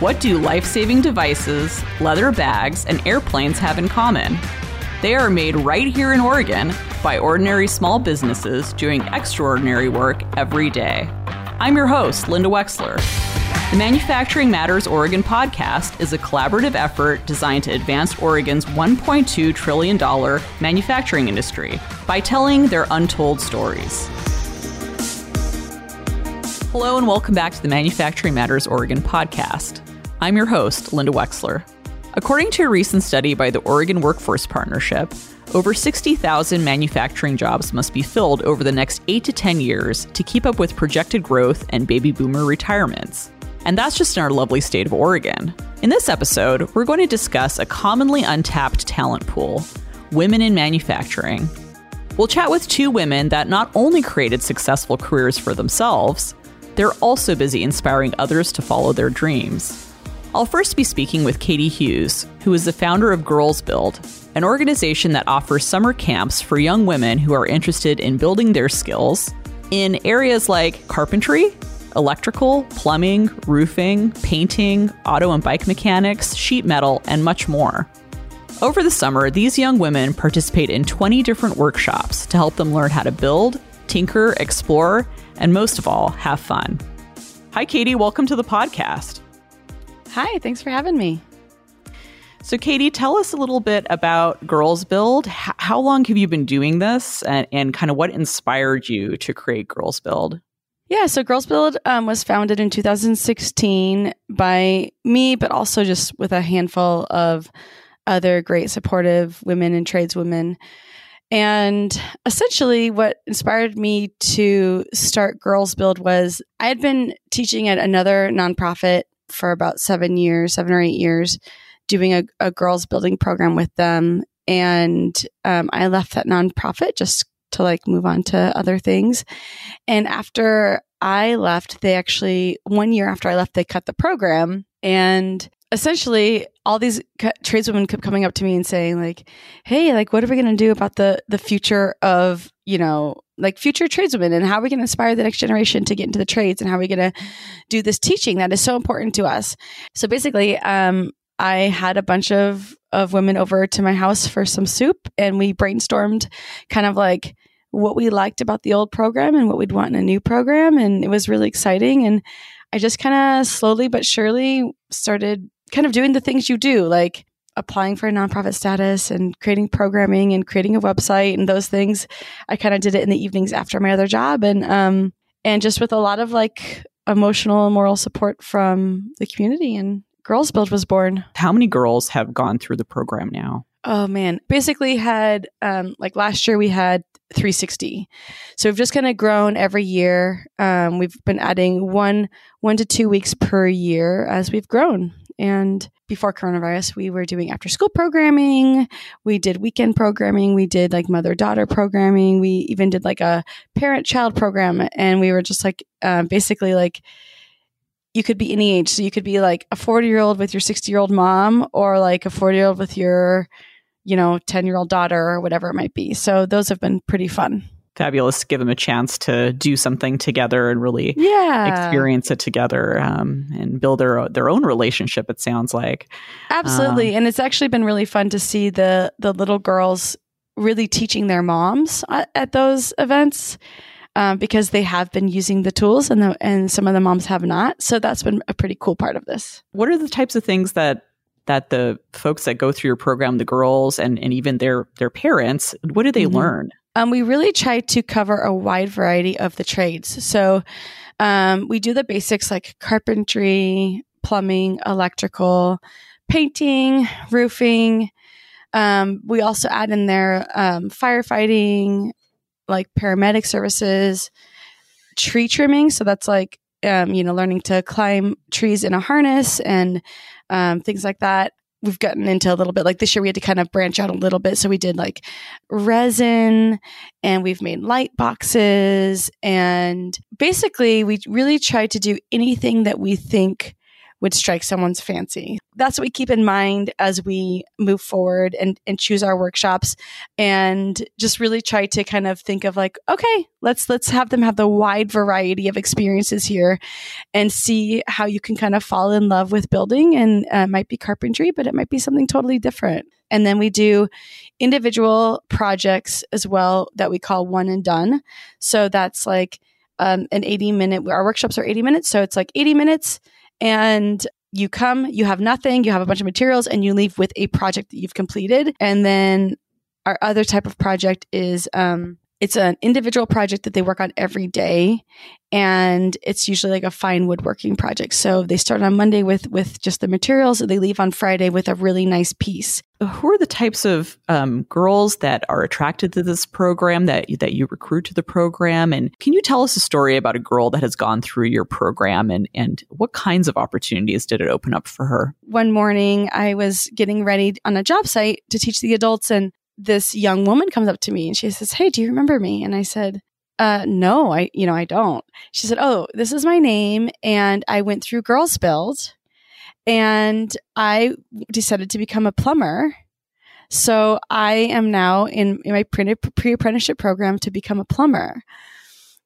What do life saving devices, leather bags, and airplanes have in common? They are made right here in Oregon by ordinary small businesses doing extraordinary work every day. I'm your host, Linda Wexler. The Manufacturing Matters Oregon podcast is a collaborative effort designed to advance Oregon's $1.2 trillion manufacturing industry by telling their untold stories. Hello, and welcome back to the Manufacturing Matters Oregon podcast. I'm your host, Linda Wexler. According to a recent study by the Oregon Workforce Partnership, over 60,000 manufacturing jobs must be filled over the next 8 to 10 years to keep up with projected growth and baby boomer retirements. And that's just in our lovely state of Oregon. In this episode, we're going to discuss a commonly untapped talent pool women in manufacturing. We'll chat with two women that not only created successful careers for themselves, they're also busy inspiring others to follow their dreams. I'll first be speaking with Katie Hughes, who is the founder of Girls Build, an organization that offers summer camps for young women who are interested in building their skills in areas like carpentry, electrical, plumbing, roofing, painting, auto and bike mechanics, sheet metal, and much more. Over the summer, these young women participate in 20 different workshops to help them learn how to build, tinker, explore, and most of all, have fun. Hi, Katie. Welcome to the podcast. Hi, thanks for having me. So, Katie, tell us a little bit about Girls Build. H- how long have you been doing this, and, and, kind of what inspired you to create Girls Build? Yeah, so Girls Build um, was founded in 2016 by me, but also just with a handful of other great supportive women and tradeswomen. And essentially, what inspired me to start Girls Build was I had been teaching at another nonprofit for about seven years, seven or eight years, doing a, a girls building program with them. And um, I left that nonprofit just to like move on to other things. And after I left, they actually, one year after I left, they cut the program. And essentially all these tradeswomen kept coming up to me and saying like hey like what are we going to do about the the future of you know like future tradeswomen and how we to inspire the next generation to get into the trades and how we're we going to do this teaching that is so important to us. So basically um i had a bunch of of women over to my house for some soup and we brainstormed kind of like what we liked about the old program and what we'd want in a new program. And it was really exciting. And I just kind of slowly but surely started kind of doing the things you do, like applying for a nonprofit status and creating programming and creating a website and those things. I kind of did it in the evenings after my other job and um and just with a lot of like emotional and moral support from the community and Girls Build was born. How many girls have gone through the program now? Oh man, basically had um like last year we had 360. So we've just kind of grown every year. Um, we've been adding one one to two weeks per year as we've grown. And before coronavirus, we were doing after school programming. We did weekend programming. We did like mother daughter programming. We even did like a parent child program. And we were just like, uh, basically like, you could be any age. So you could be like a 40 year old with your 60 year old mom or like a 40 year old with your, you know, 10 year old daughter or whatever it might be. So those have been pretty fun fabulous to give them a chance to do something together and really yeah. experience it together um, and build their their own relationship. It sounds like absolutely, um, and it's actually been really fun to see the the little girls really teaching their moms at, at those events. Um, because they have been using the tools and the, and some of the moms have not. So that's been a pretty cool part of this. What are the types of things that that the folks that go through your program, the girls and, and even their their parents, what do they mm-hmm. learn? Um, we really try to cover a wide variety of the trades. So um, we do the basics like carpentry, plumbing, electrical, painting, roofing. Um, we also add in there um, firefighting, like paramedic services, tree trimming. So that's like, um, you know, learning to climb trees in a harness and um, things like that. We've gotten into a little bit like this year we had to kind of branch out a little bit. So we did like resin and we've made light boxes. And basically we really tried to do anything that we think would strike someone's fancy. That's what we keep in mind as we move forward and, and choose our workshops and just really try to kind of think of like, okay, let's let's have them have the wide variety of experiences here and see how you can kind of fall in love with building and uh, might be carpentry, but it might be something totally different. And then we do individual projects as well that we call one and done. So that's like um, an 80 minute, our workshops are 80 minutes. So it's like 80 minutes and you come, you have nothing, you have a bunch of materials, and you leave with a project that you've completed. And then our other type of project is um, it's an individual project that they work on every day and it's usually like a fine woodworking project. So they start on monday with with just the materials and they leave on friday with a really nice piece. Who are the types of um, girls that are attracted to this program that that you recruit to the program? And can you tell us a story about a girl that has gone through your program and and what kinds of opportunities did it open up for her? One morning i was getting ready on a job site to teach the adults and this young woman comes up to me and she says, Hey, do you remember me? And I said, uh, no, I, you know, I don't. She said, Oh, this is my name. And I went through Girls Build and I decided to become a plumber. So I am now in, in my pre apprenticeship program to become a plumber.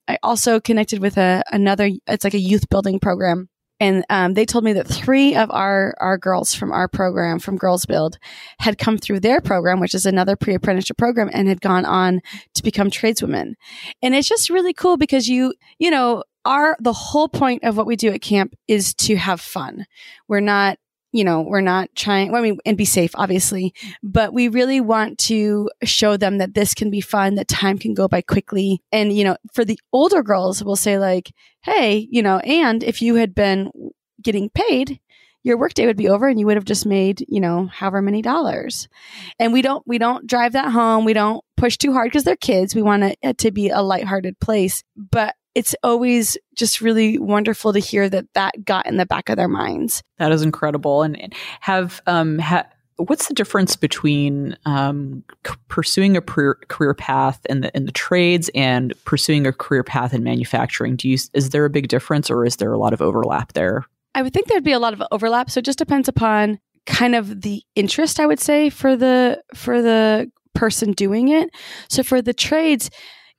I also connected with a, another, it's like a youth building program and um, they told me that three of our our girls from our program from girls build had come through their program which is another pre-apprenticeship program and had gone on to become tradeswomen. And it's just really cool because you you know our the whole point of what we do at camp is to have fun. We're not you know, we're not trying, well, I mean, and be safe, obviously, but we really want to show them that this can be fun, that time can go by quickly. And, you know, for the older girls, we'll say like, Hey, you know, and if you had been getting paid, your workday would be over and you would have just made, you know, however many dollars. And we don't, we don't drive that home. We don't push too hard because they're kids. We want it to be a lighthearted place, but it's always just really wonderful to hear that that got in the back of their minds. That is incredible. And have, um, ha- what's the difference between um, c- pursuing a career, career path in the in the trades and pursuing a career path in manufacturing? Do you is there a big difference, or is there a lot of overlap there? I would think there'd be a lot of overlap. So it just depends upon kind of the interest. I would say for the for the person doing it. So for the trades,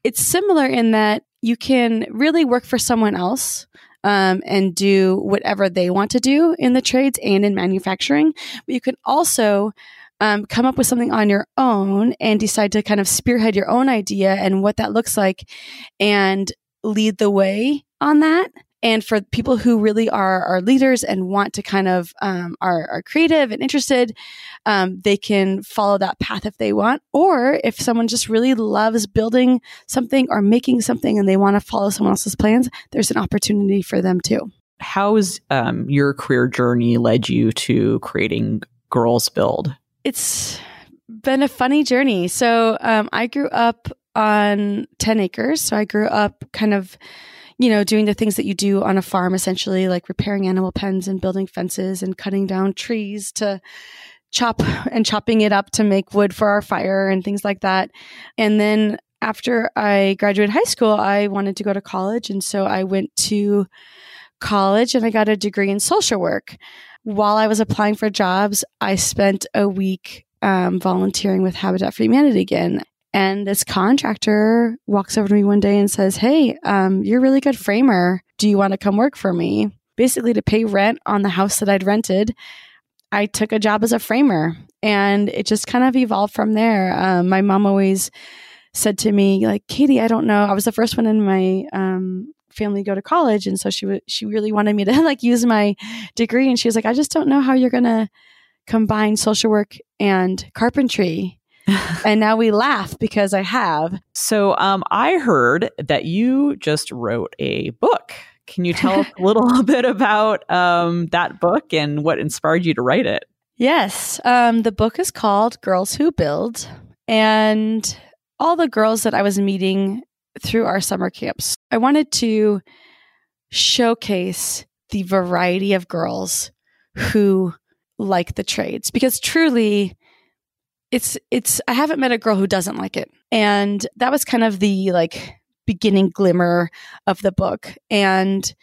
it's similar in that you can really work for someone else um, and do whatever they want to do in the trades and in manufacturing. But you can also um, come up with something on your own and decide to kind of spearhead your own idea and what that looks like and lead the way on that. And for people who really are, are leaders and want to kind of um, are, are creative and interested, um, they can follow that path if they want. Or if someone just really loves building something or making something and they want to follow someone else's plans, there's an opportunity for them too. How has um, your career journey led you to creating Girls Build? It's been a funny journey. So um, I grew up on 10 acres. So I grew up kind of you know, doing the things that you do on a farm, essentially, like repairing animal pens and building fences and cutting down trees to chop and chopping it up to make wood for our fire and things like that. And then after I graduated high school, I wanted to go to college. And so I went to college and I got a degree in social work. While I was applying for jobs, I spent a week um, volunteering with Habitat for Humanity again. And this contractor walks over to me one day and says, Hey, um, you're a really good framer. Do you want to come work for me? Basically, to pay rent on the house that I'd rented, I took a job as a framer and it just kind of evolved from there. Um, my mom always said to me, like, Katie, I don't know. I was the first one in my um, family to go to college. And so she, w- she really wanted me to like use my degree. And she was like, I just don't know how you're going to combine social work and carpentry and now we laugh because I have. So um, I heard that you just wrote a book. Can you tell us a little bit about um, that book and what inspired you to write it? Yes. Um, the book is called Girls Who Build. And all the girls that I was meeting through our summer camps, I wanted to showcase the variety of girls who like the trades because truly it's it's I haven't met a girl who doesn't like it. And that was kind of the like beginning glimmer of the book. And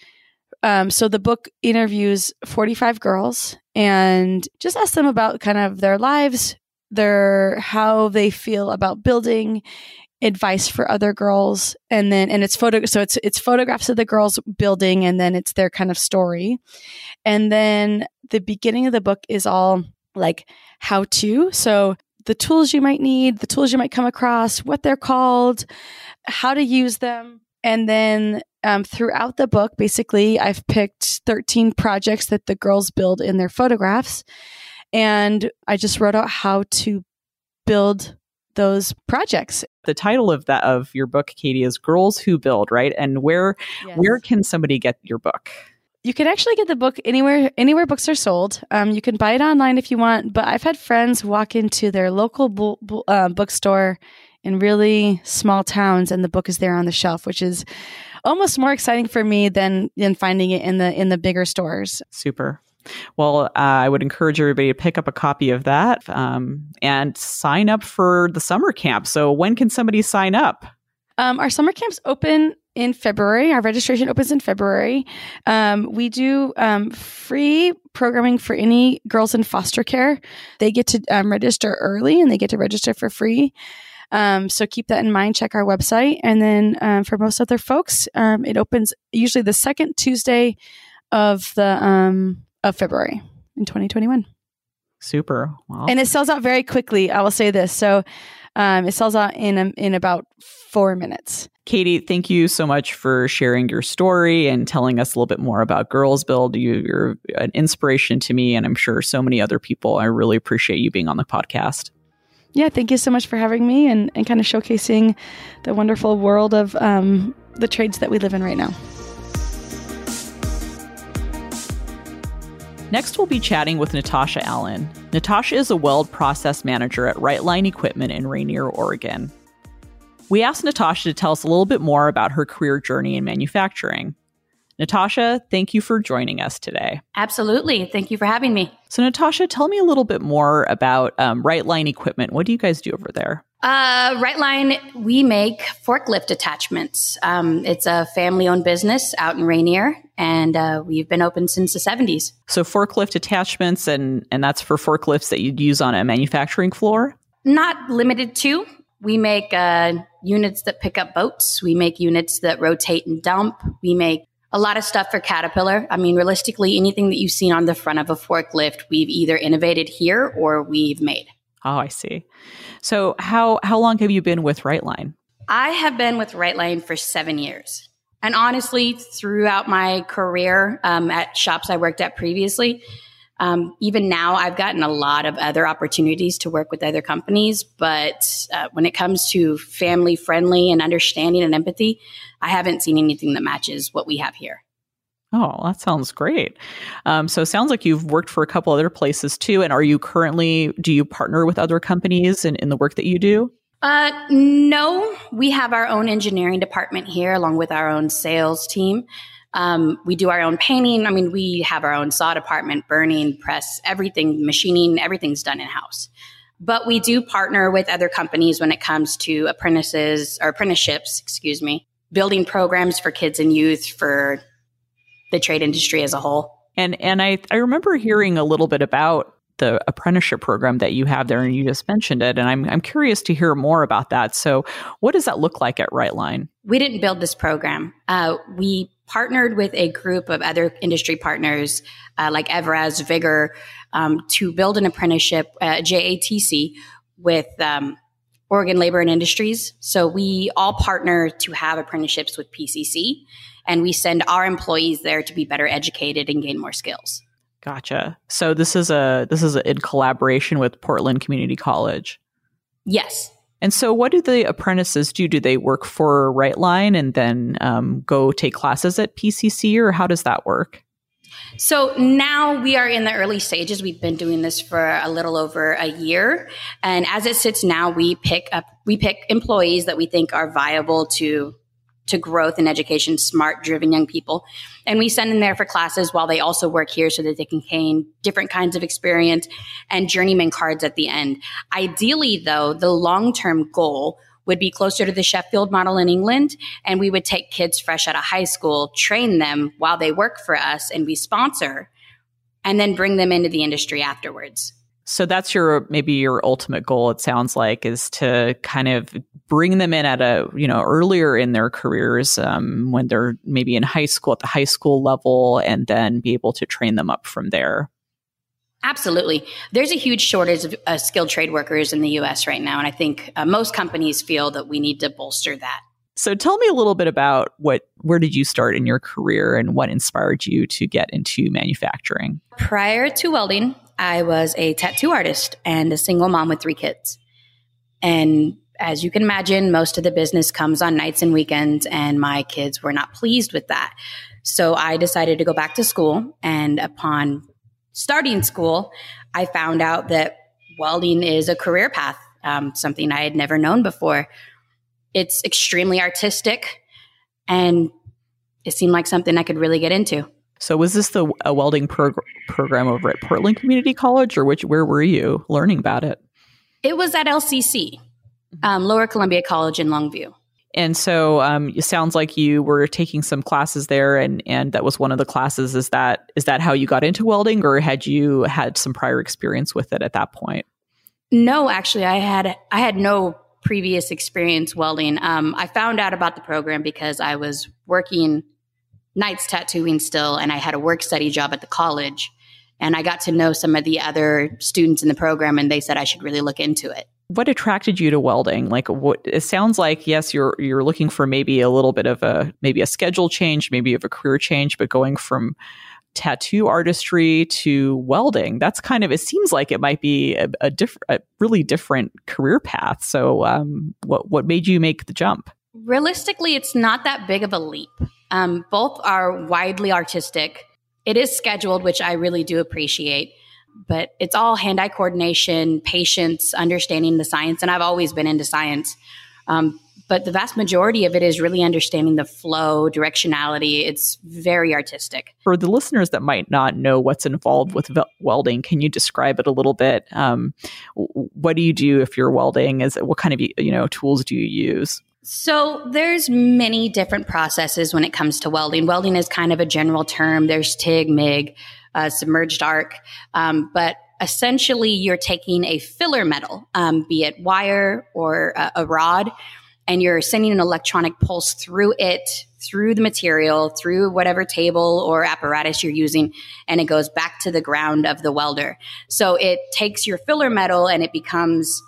um, so the book interviews 45 girls and just asks them about kind of their lives, their how they feel about building, advice for other girls, and then and it's photo. So it's it's photographs of the girls building, and then it's their kind of story, and then the beginning of the book is all like how to. So the tools you might need, the tools you might come across, what they're called, how to use them. And then um, throughout the book, basically, I've picked 13 projects that the girls build in their photographs. And I just wrote out how to build those projects. The title of that of your book, Katie, is Girls Who Build, right? And where yes. where can somebody get your book? You can actually get the book anywhere anywhere books are sold. Um, you can buy it online if you want. But I've had friends walk into their local bu- bu- uh, bookstore in really small towns, and the book is there on the shelf, which is almost more exciting for me than than finding it in the in the bigger stores. Super. Well, uh, I would encourage everybody to pick up a copy of that um, and sign up for the summer camp. So, when can somebody sign up? Um, our summer camps open in February. Our registration opens in February. Um, we do um, free programming for any girls in foster care. They get to um, register early and they get to register for free. Um, so keep that in mind. Check our website. And then um, for most other folks, um, it opens usually the second Tuesday of the of February in 2021. Super. Wow. And it sells out very quickly. I will say this. So um, it sells out in in about four minutes. Katie, thank you so much for sharing your story and telling us a little bit more about Girls Build. You, you're an inspiration to me, and I'm sure so many other people. I really appreciate you being on the podcast. Yeah, thank you so much for having me and, and kind of showcasing the wonderful world of um, the trades that we live in right now. Next, we'll be chatting with Natasha Allen. Natasha is a weld process manager at Rightline Equipment in Rainier, Oregon. We asked Natasha to tell us a little bit more about her career journey in manufacturing. Natasha, thank you for joining us today. Absolutely. Thank you for having me. So, Natasha, tell me a little bit more about um, Rightline Equipment. What do you guys do over there? Uh, Rightline, we make forklift attachments. Um, it's a family owned business out in Rainier, and uh, we've been open since the 70s. So, forklift attachments, and, and that's for forklifts that you'd use on a manufacturing floor? Not limited to. We make uh, units that pick up boats, we make units that rotate and dump, we make a lot of stuff for Caterpillar. I mean, realistically, anything that you've seen on the front of a forklift, we've either innovated here or we've made. Oh, I see. So how how long have you been with Rightline? I have been with Rightline for seven years. And honestly, throughout my career um, at shops I worked at previously, um, even now I've gotten a lot of other opportunities to work with other companies. But uh, when it comes to family friendly and understanding and empathy, I haven't seen anything that matches what we have here. Oh, that sounds great. Um, so it sounds like you've worked for a couple other places too. And are you currently, do you partner with other companies in, in the work that you do? Uh, no, we have our own engineering department here along with our own sales team. Um, we do our own painting. I mean, we have our own saw department, burning, press, everything, machining, everything's done in house. But we do partner with other companies when it comes to apprentices or apprenticeships, excuse me, building programs for kids and youth for the trade industry as a whole. And and I I remember hearing a little bit about the apprenticeship program that you have there, and you just mentioned it, and I'm I'm curious to hear more about that. So, what does that look like at Rightline? We didn't build this program. Uh, we partnered with a group of other industry partners uh, like Evraz, Vigor, um, to build an apprenticeship, uh, JATC, with um, Oregon Labor and Industries. So we all partner to have apprenticeships with PCC and we send our employees there to be better educated and gain more skills. Gotcha. So this is a this is a, in collaboration with Portland Community College. Yes. And so, what do the apprentices do? Do they work for Rightline and then um, go take classes at PCC, or how does that work? So now we are in the early stages. We've been doing this for a little over a year, and as it sits now, we pick up we pick employees that we think are viable to to growth and education, smart, driven young people. And we send them there for classes while they also work here so that they can gain different kinds of experience and journeyman cards at the end. Ideally, though, the long term goal would be closer to the Sheffield model in England. And we would take kids fresh out of high school, train them while they work for us and we sponsor, and then bring them into the industry afterwards. So that's your maybe your ultimate goal. It sounds like is to kind of bring them in at a you know earlier in their careers um, when they're maybe in high school at the high school level, and then be able to train them up from there. Absolutely. There's a huge shortage of uh, skilled trade workers in the US right now. And I think uh, most companies feel that we need to bolster that. So tell me a little bit about what where did you start in your career and what inspired you to get into manufacturing? Prior to welding, I was a tattoo artist and a single mom with three kids. And as you can imagine, most of the business comes on nights and weekends, and my kids were not pleased with that. So I decided to go back to school. And upon starting school, I found out that welding is a career path, um, something I had never known before. It's extremely artistic, and it seemed like something I could really get into. So, was this the a welding prog- program over at Portland Community College, or which where were you learning about it? It was at LCC, um, Lower Columbia College in Longview. And so um, it sounds like you were taking some classes there, and and that was one of the classes. Is that is that how you got into welding, or had you had some prior experience with it at that point? No, actually, I had I had no previous experience welding. Um, I found out about the program because I was working nights tattooing still, and I had a work study job at the college, and I got to know some of the other students in the program, and they said I should really look into it what attracted you to welding? Like what it sounds like yes, you're you're looking for maybe a little bit of a maybe a schedule change, maybe of a career change, but going from tattoo artistry to welding, that's kind of it seems like it might be a, a different a really different career path. So um, what what made you make the jump? Realistically, it's not that big of a leap. Um, both are widely artistic. It is scheduled, which I really do appreciate but it's all hand eye coordination, patience, understanding the science. And I've always been into science. Um, but the vast majority of it is really understanding the flow, directionality. It's very artistic. For the listeners that might not know what's involved with welding, can you describe it a little bit? Um, what do you do if you're welding? Is it, what kind of you know tools do you use? So there's many different processes when it comes to welding. Welding is kind of a general term. There's TIG, MIG, uh, submerged arc. Um, but essentially, you're taking a filler metal, um, be it wire or a, a rod, and you're sending an electronic pulse through it, through the material, through whatever table or apparatus you're using, and it goes back to the ground of the welder. So it takes your filler metal and it becomes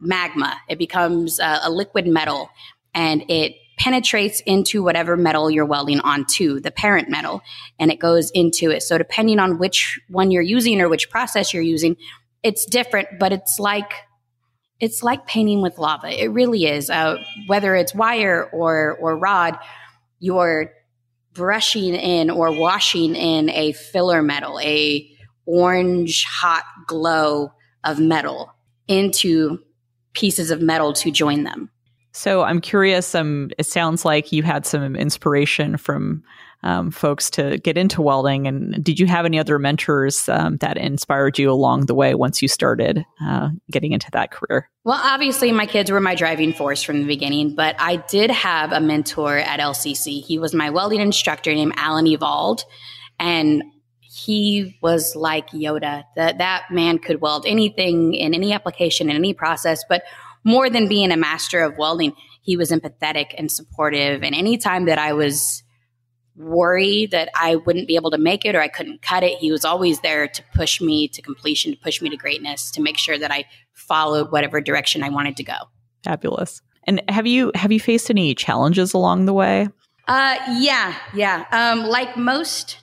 magma. It becomes a, liquid metal and it penetrates into whatever metal you're welding onto, the parent metal, and it goes into it. So depending on which one you're using or which process you're using, it's different, but it's like it's like painting with lava. It really is. Uh, whether it's wire or or rod, you're brushing in or washing in a filler metal, a orange hot glow of metal into pieces of metal to join them. So I'm curious. Um, it sounds like you had some inspiration from um, folks to get into welding. And did you have any other mentors um, that inspired you along the way once you started uh, getting into that career? Well, obviously, my kids were my driving force from the beginning, but I did have a mentor at LCC. He was my welding instructor named Alan Evald, and he was like Yoda. That that man could weld anything in any application in any process, but more than being a master of welding, he was empathetic and supportive. And anytime that I was worried that I wouldn't be able to make it or I couldn't cut it, he was always there to push me to completion, to push me to greatness, to make sure that I followed whatever direction I wanted to go. Fabulous. And have you have you faced any challenges along the way? Uh, yeah, yeah. Um, like most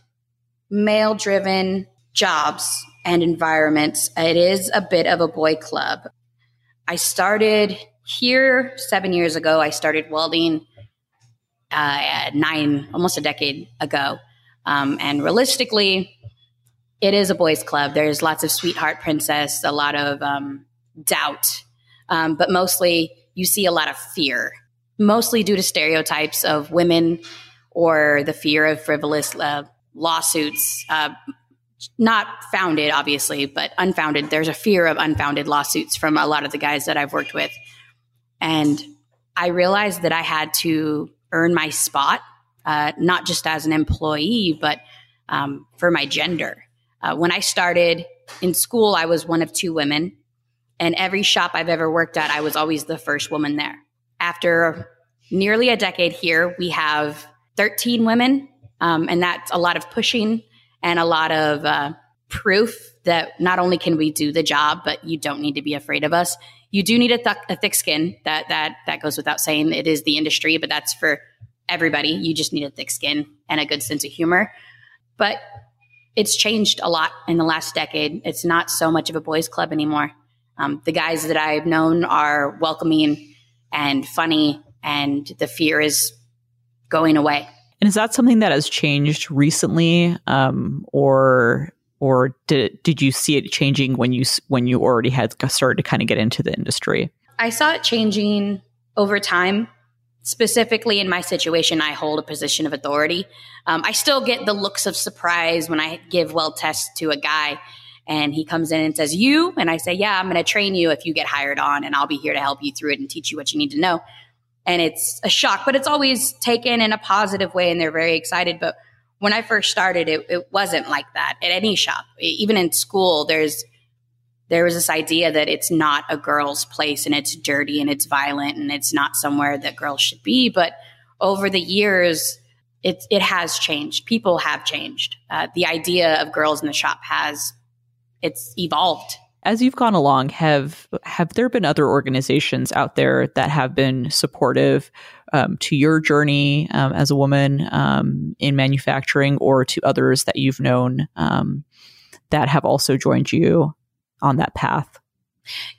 male driven jobs and environments, it is a bit of a boy club. I started here seven years ago. I started welding uh, nine, almost a decade ago. Um, and realistically, it is a boys' club. There's lots of sweetheart princess, a lot of um, doubt, um, but mostly you see a lot of fear, mostly due to stereotypes of women or the fear of frivolous uh, lawsuits. Uh, not founded, obviously, but unfounded. There's a fear of unfounded lawsuits from a lot of the guys that I've worked with. And I realized that I had to earn my spot, uh, not just as an employee, but um, for my gender. Uh, when I started in school, I was one of two women. And every shop I've ever worked at, I was always the first woman there. After nearly a decade here, we have 13 women. Um, and that's a lot of pushing and a lot of uh, proof that not only can we do the job, but you don't need to be afraid of us. You do need a, th- a thick skin. That that that goes without saying. It is the industry, but that's for everybody. You just need a thick skin and a good sense of humor. But it's changed a lot in the last decade. It's not so much of a boys' club anymore. Um, the guys that I've known are welcoming and funny, and the fear is going away. And is that something that has changed recently, um, or or did did you see it changing when you when you already had started to kind of get into the industry? I saw it changing over time. Specifically, in my situation, I hold a position of authority. Um, I still get the looks of surprise when I give well tests to a guy and he comes in and says, You? And I say, Yeah, I'm going to train you if you get hired on, and I'll be here to help you through it and teach you what you need to know. And it's a shock, but it's always taken in a positive way, and they're very excited. But when I first started, it, it wasn't like that at any shop. Even in school, there's there was this idea that it's not a girl's place and it's dirty and it's violent and it's not somewhere that girls should be. But over the years, it, it has changed. People have changed. Uh, the idea of girls in the shop has it's evolved. As you've gone along, have have there been other organizations out there that have been supportive um, to your journey um, as a woman um, in manufacturing, or to others that you've known um, that have also joined you on that path?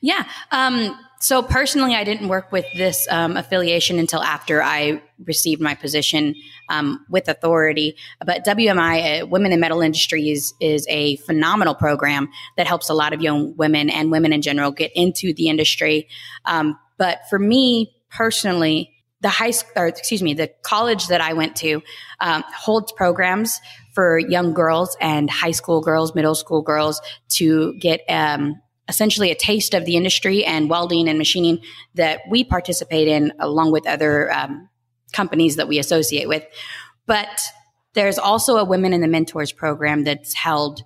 Yeah. Um, so personally, I didn't work with this um, affiliation until after I received my position um, with authority. But WMI, uh, Women in Metal Industries, is a phenomenal program that helps a lot of young women and women in general get into the industry. Um, but for me personally, the high school, or excuse me, the college that I went to um, holds programs for young girls and high school girls, middle school girls to get um, essentially a taste of the industry and welding and machining that we participate in along with other um, companies that we associate with. But there's also a Women in the Mentors program that's held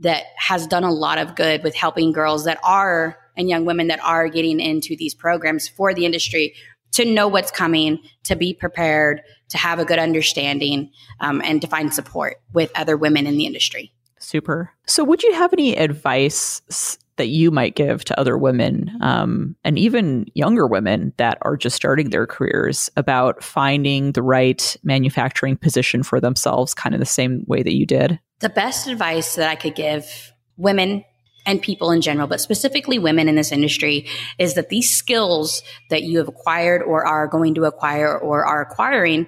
that has done a lot of good with helping girls that are and young women that are getting into these programs for the industry to know what's coming, to be prepared, to have a good understanding, um, and to find support with other women in the industry. Super. So, would you have any advice that you might give to other women um, and even younger women that are just starting their careers about finding the right manufacturing position for themselves, kind of the same way that you did? The best advice that I could give women and people in general, but specifically women in this industry, is that these skills that you have acquired or are going to acquire or are acquiring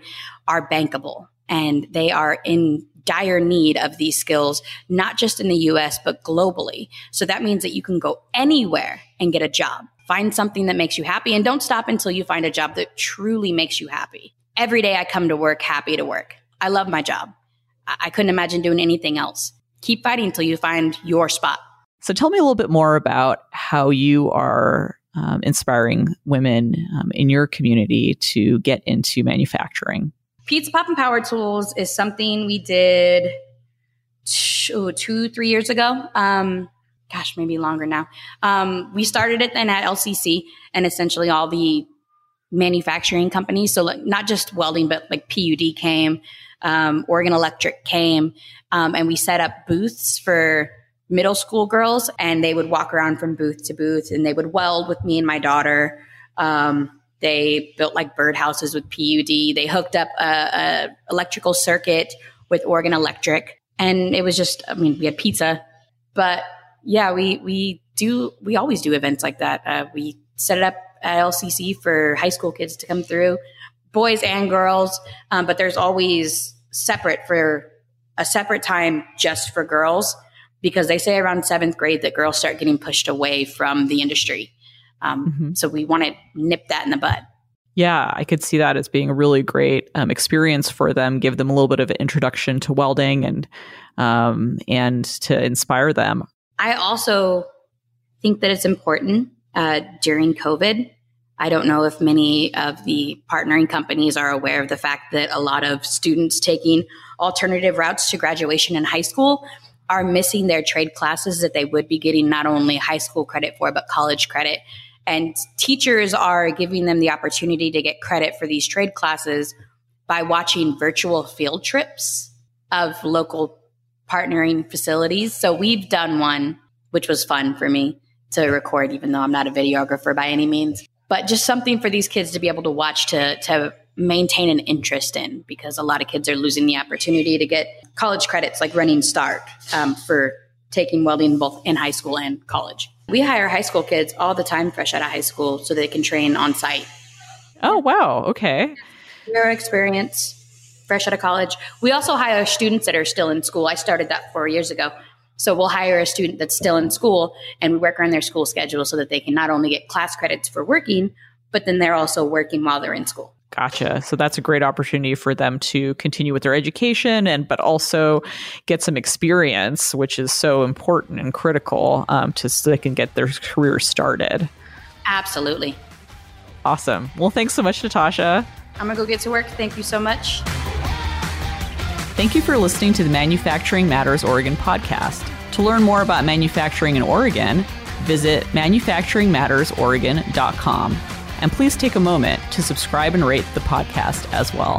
are bankable and they are in dire need of these skills, not just in the US, but globally. So that means that you can go anywhere and get a job. Find something that makes you happy and don't stop until you find a job that truly makes you happy. Every day I come to work happy to work. I love my job. I couldn't imagine doing anything else. Keep fighting until you find your spot. So tell me a little bit more about how you are um, inspiring women um, in your community to get into manufacturing. Pizza Pop and Power Tools is something we did two, two three years ago. Um, gosh, maybe longer now. Um, we started it then at LCC and essentially all the manufacturing companies. So like not just welding, but like PUD came, um, Oregon Electric came, um, and we set up booths for middle school girls and they would walk around from booth to booth and they would weld with me and my daughter. Um, they built like birdhouses with PUD. They hooked up a, a, electrical circuit with Oregon Electric, and it was just. I mean, we had pizza, but yeah, we we do we always do events like that. Uh, we set it up at LCC for high school kids to come through, boys and girls, um, but there's always separate for a separate time just for girls because they say around seventh grade that girls start getting pushed away from the industry. Um, mm-hmm. So we want to nip that in the bud. Yeah, I could see that as being a really great um, experience for them. Give them a little bit of an introduction to welding and um, and to inspire them. I also think that it's important uh, during COVID. I don't know if many of the partnering companies are aware of the fact that a lot of students taking alternative routes to graduation in high school are missing their trade classes that they would be getting not only high school credit for, but college credit. And teachers are giving them the opportunity to get credit for these trade classes by watching virtual field trips of local partnering facilities. So we've done one, which was fun for me to record, even though I'm not a videographer by any means but just something for these kids to be able to watch to to maintain an interest in because a lot of kids are losing the opportunity to get college credits like running start um, for taking welding both in high school and college we hire high school kids all the time fresh out of high school so they can train on site. Oh wow. Okay. Your experience fresh out of college. We also hire students that are still in school. I started that four years ago. So we'll hire a student that's still in school and we work around their school schedule so that they can not only get class credits for working, but then they're also working while they're in school. Gotcha. So that's a great opportunity for them to continue with their education and but also get some experience, which is so important and critical um, to so they can get their career started. Absolutely. Awesome. Well, thanks so much, Natasha. I'm gonna go get to work. Thank you so much. Thank you for listening to the Manufacturing Matters Oregon podcast. To learn more about manufacturing in Oregon, visit manufacturingmattersoregon.com. And please take a moment to subscribe and rate the podcast as well.